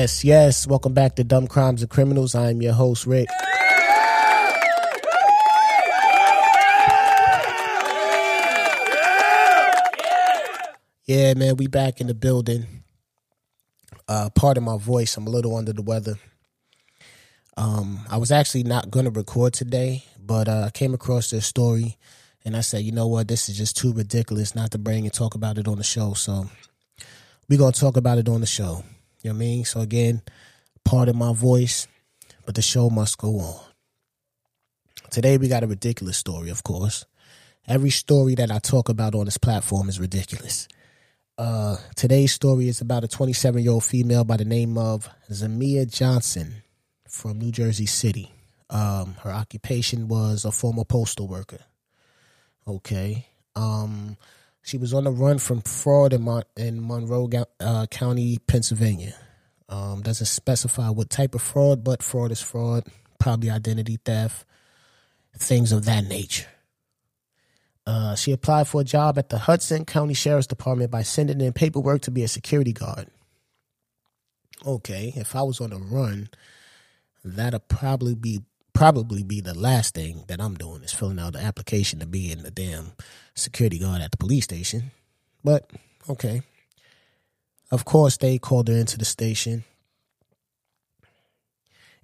Yes, yes. Welcome back to Dumb Crimes and Criminals. I am your host, Rick. Yeah, man, we back in the building. Uh, part of my voice, I'm a little under the weather. Um, I was actually not gonna record today, but uh, I came across this story, and I said, you know what, this is just too ridiculous not to bring and talk about it on the show. So we're gonna talk about it on the show. Know what I mean? So again, part of my voice, but the show must go on. Today we got a ridiculous story, of course. Every story that I talk about on this platform is ridiculous. Uh, today's story is about a 27 year old female by the name of Zamia Johnson from New Jersey City. Um, her occupation was a former postal worker. Okay. Um, she was on the run from fraud in, Mon- in Monroe uh, County, Pennsylvania. Um, doesn't specify what type of fraud, but fraud is fraud, probably identity theft, things of that nature. Uh, she applied for a job at the Hudson County Sheriff's Department by sending in paperwork to be a security guard. Okay, if I was on the run, that'll probably be probably be the last thing that I'm doing is filling out the application to be in the damn security guard at the police station. But okay. Of course, they called her into the station.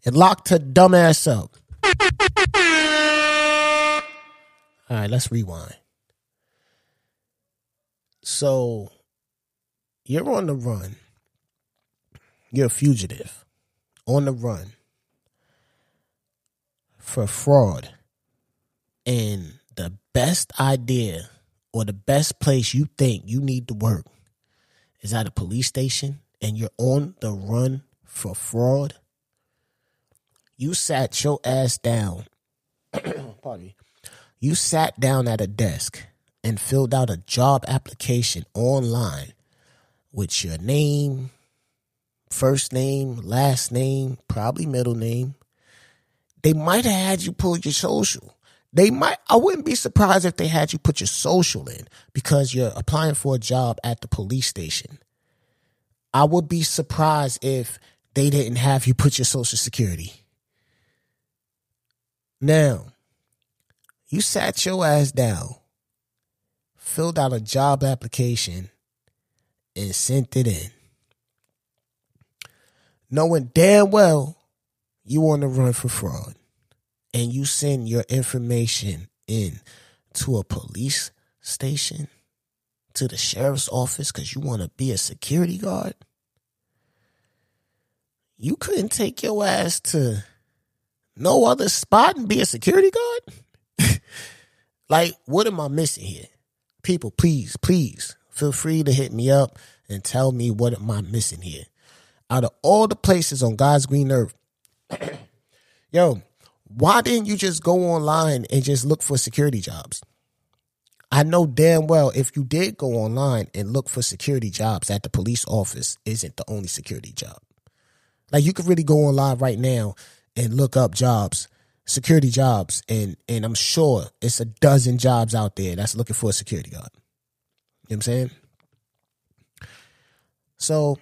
It locked her dumbass up. All right, let's rewind. So, you're on the run. You're a fugitive on the run for fraud. And the best idea or the best place you think you need to work is at a police station and you're on the run for fraud. You sat your ass down. Pardon me you sat down at a desk and filled out a job application online with your name, first name, last name, probably middle name. They might have had you pull your social. They might, I wouldn't be surprised if they had you put your social in because you're applying for a job at the police station. I would be surprised if they didn't have you put your social security. Now, you sat your ass down, filled out a job application, and sent it in. Knowing damn well you want to run for fraud. And you send your information in to a police station, to the sheriff's office, because you want to be a security guard. You couldn't take your ass to no other spot and be a security guard? like, what am I missing here? People, please, please feel free to hit me up and tell me what am I missing here. Out of all the places on God's green earth, yo, why didn't you just go online and just look for security jobs? I know damn well if you did go online and look for security jobs at the police office isn't the only security job. Like you could really go online right now and look up jobs security jobs and and I'm sure it's a dozen jobs out there that's looking for a security guard. You know what I'm saying? So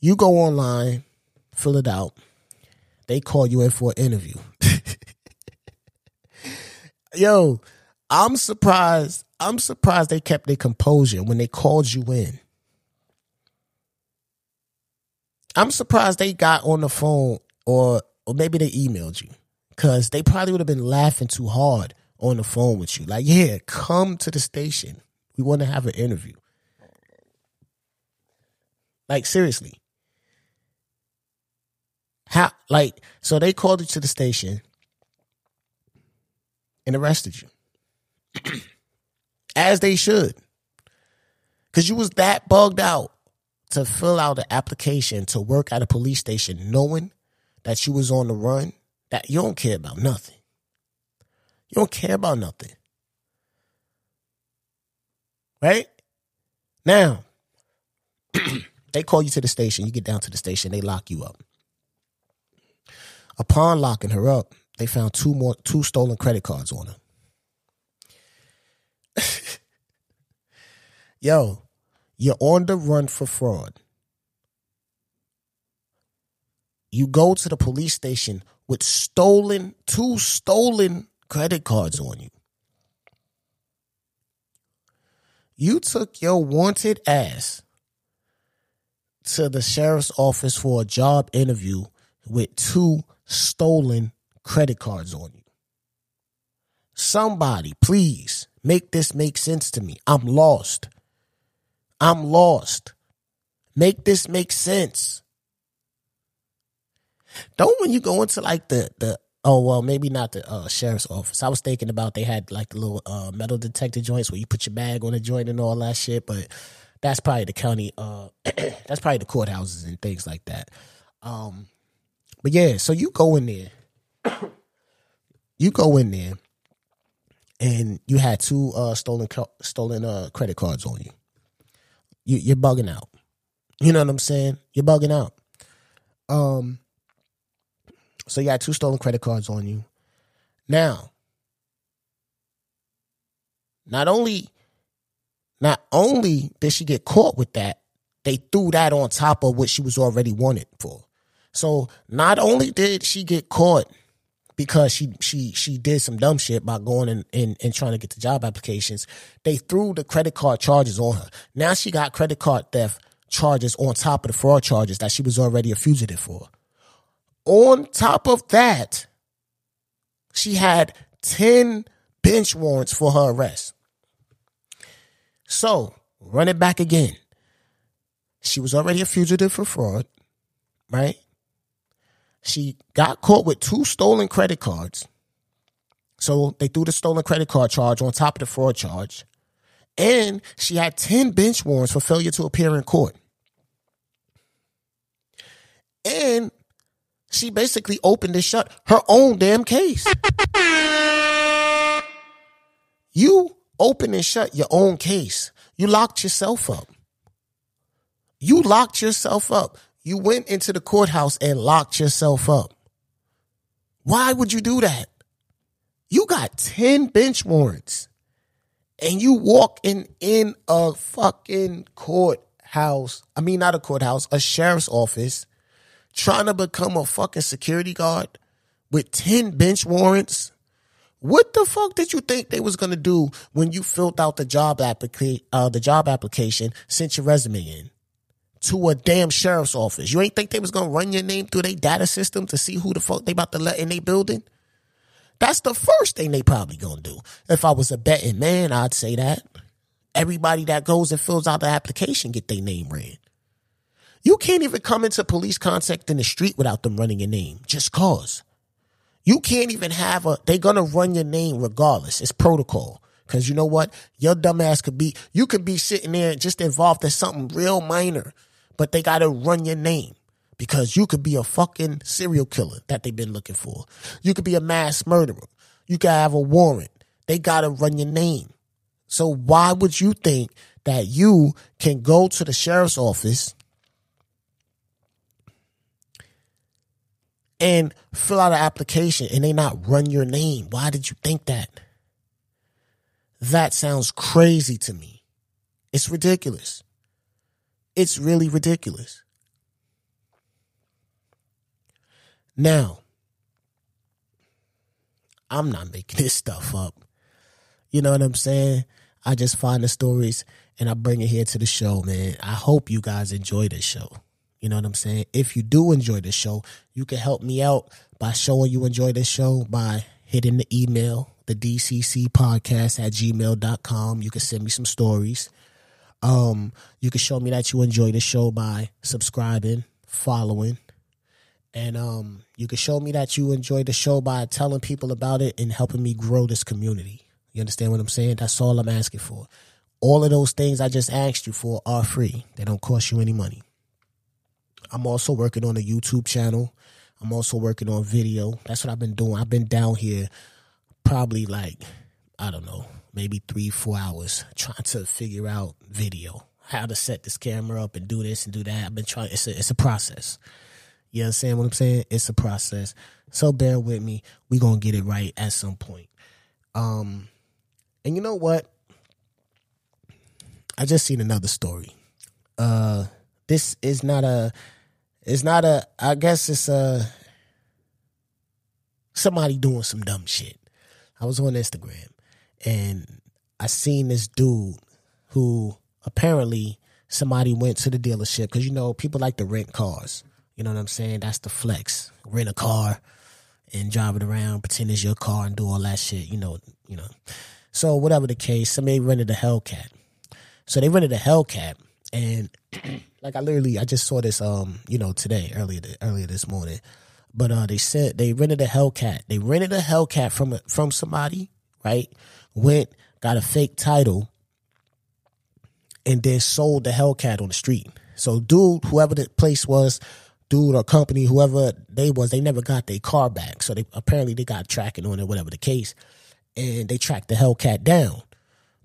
you go online, fill it out. They call you in for an interview. Yo, I'm surprised. I'm surprised they kept their composure when they called you in. I'm surprised they got on the phone or or maybe they emailed you Cause they probably would have been laughing too hard on the phone with you. Like, yeah, come to the station. We want to have an interview. Like, seriously. How like so they called you to the station and arrested you. As they should. Cause you was that bugged out to fill out an application to work at a police station knowing that you was on the run that you don't care about nothing. You don't care about nothing. Right? Now, they call you to the station. You get down to the station. They lock you up. Upon locking her up, they found two more two stolen credit cards on her. Yo, you're on the run for fraud. you go to the police station with stolen, two stolen credit cards on you. You took your wanted ass to the sheriff's office for a job interview with two stolen credit cards on you. Somebody, please make this make sense to me. I'm lost. I'm lost. Make this make sense. Don't when you go into like the the oh well maybe not the uh, sheriff's office. I was thinking about they had like little uh, metal detector joints where you put your bag on the joint and all that shit, but that's probably the county. Uh, that's probably the courthouses and things like that. Um, but yeah, so you go in there, you go in there, and you had two uh, stolen stolen uh, credit cards on you. You you're bugging out. You know what I'm saying? You're bugging out. Um, so you had two stolen credit cards on you. Now, not only not only did she get caught with that, they threw that on top of what she was already wanted for. So not only did she get caught because she she she did some dumb shit by going and, and, and trying to get the job applications, they threw the credit card charges on her. Now she got credit card theft charges on top of the fraud charges that she was already a fugitive for. On top of that, she had 10 bench warrants for her arrest. So, run it back again. She was already a fugitive for fraud, right? She got caught with two stolen credit cards. So they threw the stolen credit card charge on top of the fraud charge. And she had 10 bench warrants for failure to appear in court. And she basically opened and shut her own damn case. You open and shut your own case. You locked yourself up. You locked yourself up. You went into the courthouse and locked yourself up. Why would you do that? You got 10 bench warrants and you walk in in a fucking courthouse. I mean, not a courthouse, a sheriff's office trying to become a fucking security guard with 10 bench warrants what the fuck did you think they was gonna do when you filled out the job applica- uh, the job application, sent your resume in to a damn sheriff's office? You ain't think they was gonna run your name through their data system to see who the fuck they about to let in their building? That's the first thing they probably gonna do. If I was a betting man, I'd say that. Everybody that goes and fills out the application get their name ran. You can't even come into police contact in the street without them running your name, just cause. You can't even have a, they're to run your name regardless. It's protocol. Cause you know what? Your dumbass could be, you could be sitting there just involved in something real minor, but they got to run your name because you could be a fucking serial killer that they've been looking for. You could be a mass murderer. You could have a warrant. They got to run your name. So why would you think that you can go to the sheriff's office and fill out an application and they not run your name. Why did you think that? That sounds crazy to me. It's ridiculous. It's really ridiculous. Now, I'm not making this stuff up. You know what I'm saying? I just find the stories and I bring it here to the show, man. I hope you guys enjoy this show. You know what I'm saying? If you do enjoy this show, you can help me out by showing you enjoy this show by hitting the email, the DCC podcast at gmail.com. You can send me some stories. Um, you can show me that you enjoy the show by subscribing, following, and um, you can show me that you enjoy the show by telling people about it and helping me grow this community. You understand what I'm saying? That's all I'm asking for. All of those things I just asked you for are free. They don't cost you any money. I'm also working on a YouTube channel. I'm also working on video. That's what I've been doing. I've been down here probably like, I don't know, maybe three, four hours trying to figure out video, how to set this camera up and do this and do that. I've been trying, it's a, it's a process. You understand what I'm saying? It's a process. So bear with me. we going to get it right at some point. Um, and you know what? I just seen another story. Uh, this is not a It's not a. I guess it's a somebody doing some dumb shit. I was on Instagram and I seen this dude who apparently somebody went to the dealership because you know people like to rent cars. You know what I'm saying? That's the flex. Rent a car and drive it around, pretend it's your car and do all that shit. You know, you know. So whatever the case, somebody rented a Hellcat. So they rented a Hellcat, and like I literally, I just saw this, um, you know, today earlier earlier this morning. But uh, they said they rented a Hellcat. They rented a Hellcat from from somebody, right? Went got a fake title, and then sold the Hellcat on the street. So, dude, whoever the place was, dude or company, whoever they was, they never got their car back. So they apparently they got tracking on it, whatever the case, and they tracked the Hellcat down.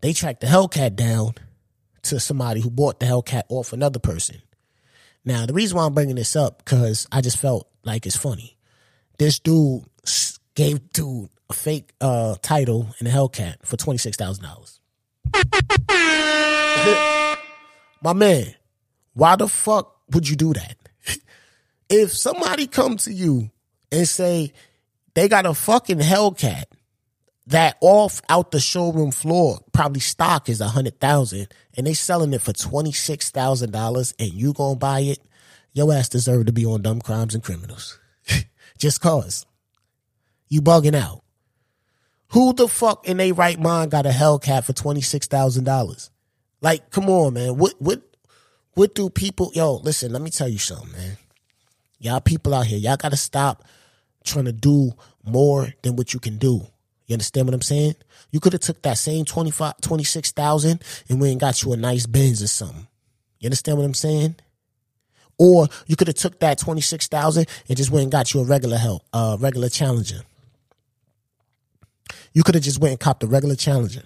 They tracked the Hellcat down to somebody who bought the Hellcat off another person. Now, the reason why I'm bringing this up because I just felt like it's funny. This dude gave dude a fake uh, title in a Hellcat for twenty six thousand dollars. My man, why the fuck would you do that? if somebody come to you and say they got a fucking Hellcat that off out the showroom floor probably stock is a hundred thousand and they selling it for twenty six thousand dollars and you gonna buy it, your ass deserve to be on dumb crimes and criminals. Just cause. You bugging out. Who the fuck in they right mind got a Hellcat for twenty six thousand dollars? Like, come on, man. What what what do people yo, listen, let me tell you something, man. Y'all people out here, y'all gotta stop trying to do more than what you can do. You understand what I'm saying? You could have took that same 25, 26,000 and went and got you a nice Benz or something. You understand what I'm saying? Or you could have took that 26,000 and just went and got you a regular help, uh, regular Challenger. You could have just went and copped a regular Challenger.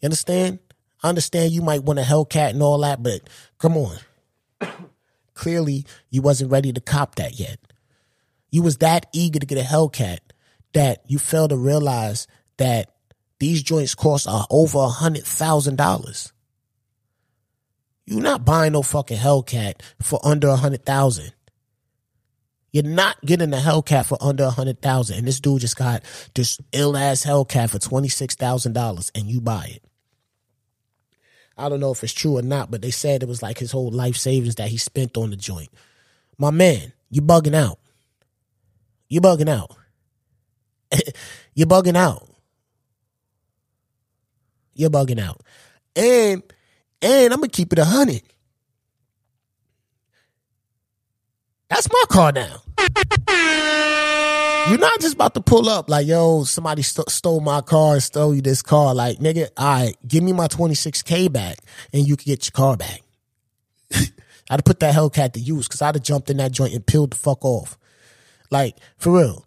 You understand? I understand you might want a Hellcat and all that, but come on. Clearly, you wasn't ready to cop that yet. You was that eager to get a Hellcat that you fail to realize that these joints cost uh, over a hundred thousand dollars. You're not buying no fucking Hellcat for under a hundred thousand. You're not getting a Hellcat for under a hundred thousand, and this dude just got this ill ass Hellcat for twenty six thousand dollars, and you buy it. I don't know if it's true or not, but they said it was like his whole life savings that he spent on the joint. My man, you bugging out. You bugging out. You're bugging out. You're bugging out. And and I'm gonna keep it a hundred. That's my car now. You're not just about to pull up like, yo, somebody st- stole my car and stole you this car. Like, nigga, all right, give me my 26K back and you can get your car back. I'd have put that Hellcat to use because I'd have jumped in that joint and peeled the fuck off. Like, for real.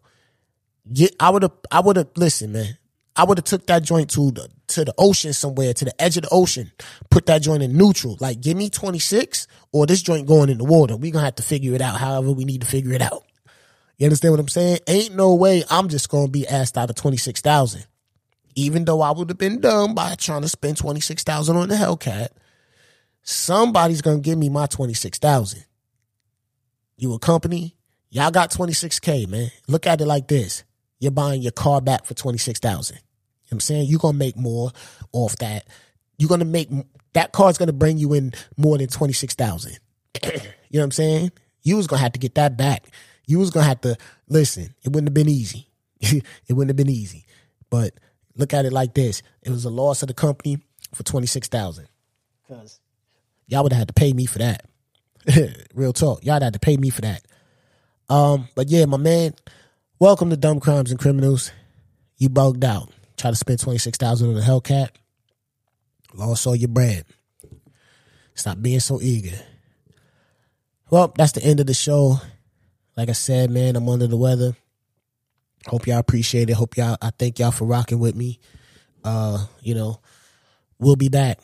Get, I would have, I would have, listen, man. I would have took that joint to the to the ocean somewhere, to the edge of the ocean, put that joint in neutral. Like, give me 26 or this joint going in the water. we gonna have to figure it out however we need to figure it out. You understand what I'm saying? Ain't no way I'm just gonna be asked out of 26,000. Even though I would have been dumb by trying to spend 26,000 on the Hellcat, somebody's gonna give me my 26,000. You a company? Y'all got 26K, man. Look at it like this you're buying your car back for 26,000. You know what I'm saying? You're going to make more off that. You're going to make that car's going to bring you in more than 26,000. you know what I'm saying? You was going to have to get that back. You was going to have to listen. It wouldn't have been easy. it wouldn't have been easy. But look at it like this. It was a loss of the company for 26,000. Cuz y'all would have had to pay me for that. Real talk. Y'all had to pay me for that. Um, but yeah, my man, Welcome to Dumb Crimes and Criminals. You bugged out. Try to spend twenty six thousand on a Hellcat. Lost all your bread. Stop being so eager. Well, that's the end of the show. Like I said, man, I'm under the weather. Hope y'all appreciate it. Hope y'all I thank y'all for rocking with me. Uh, you know, we'll be back.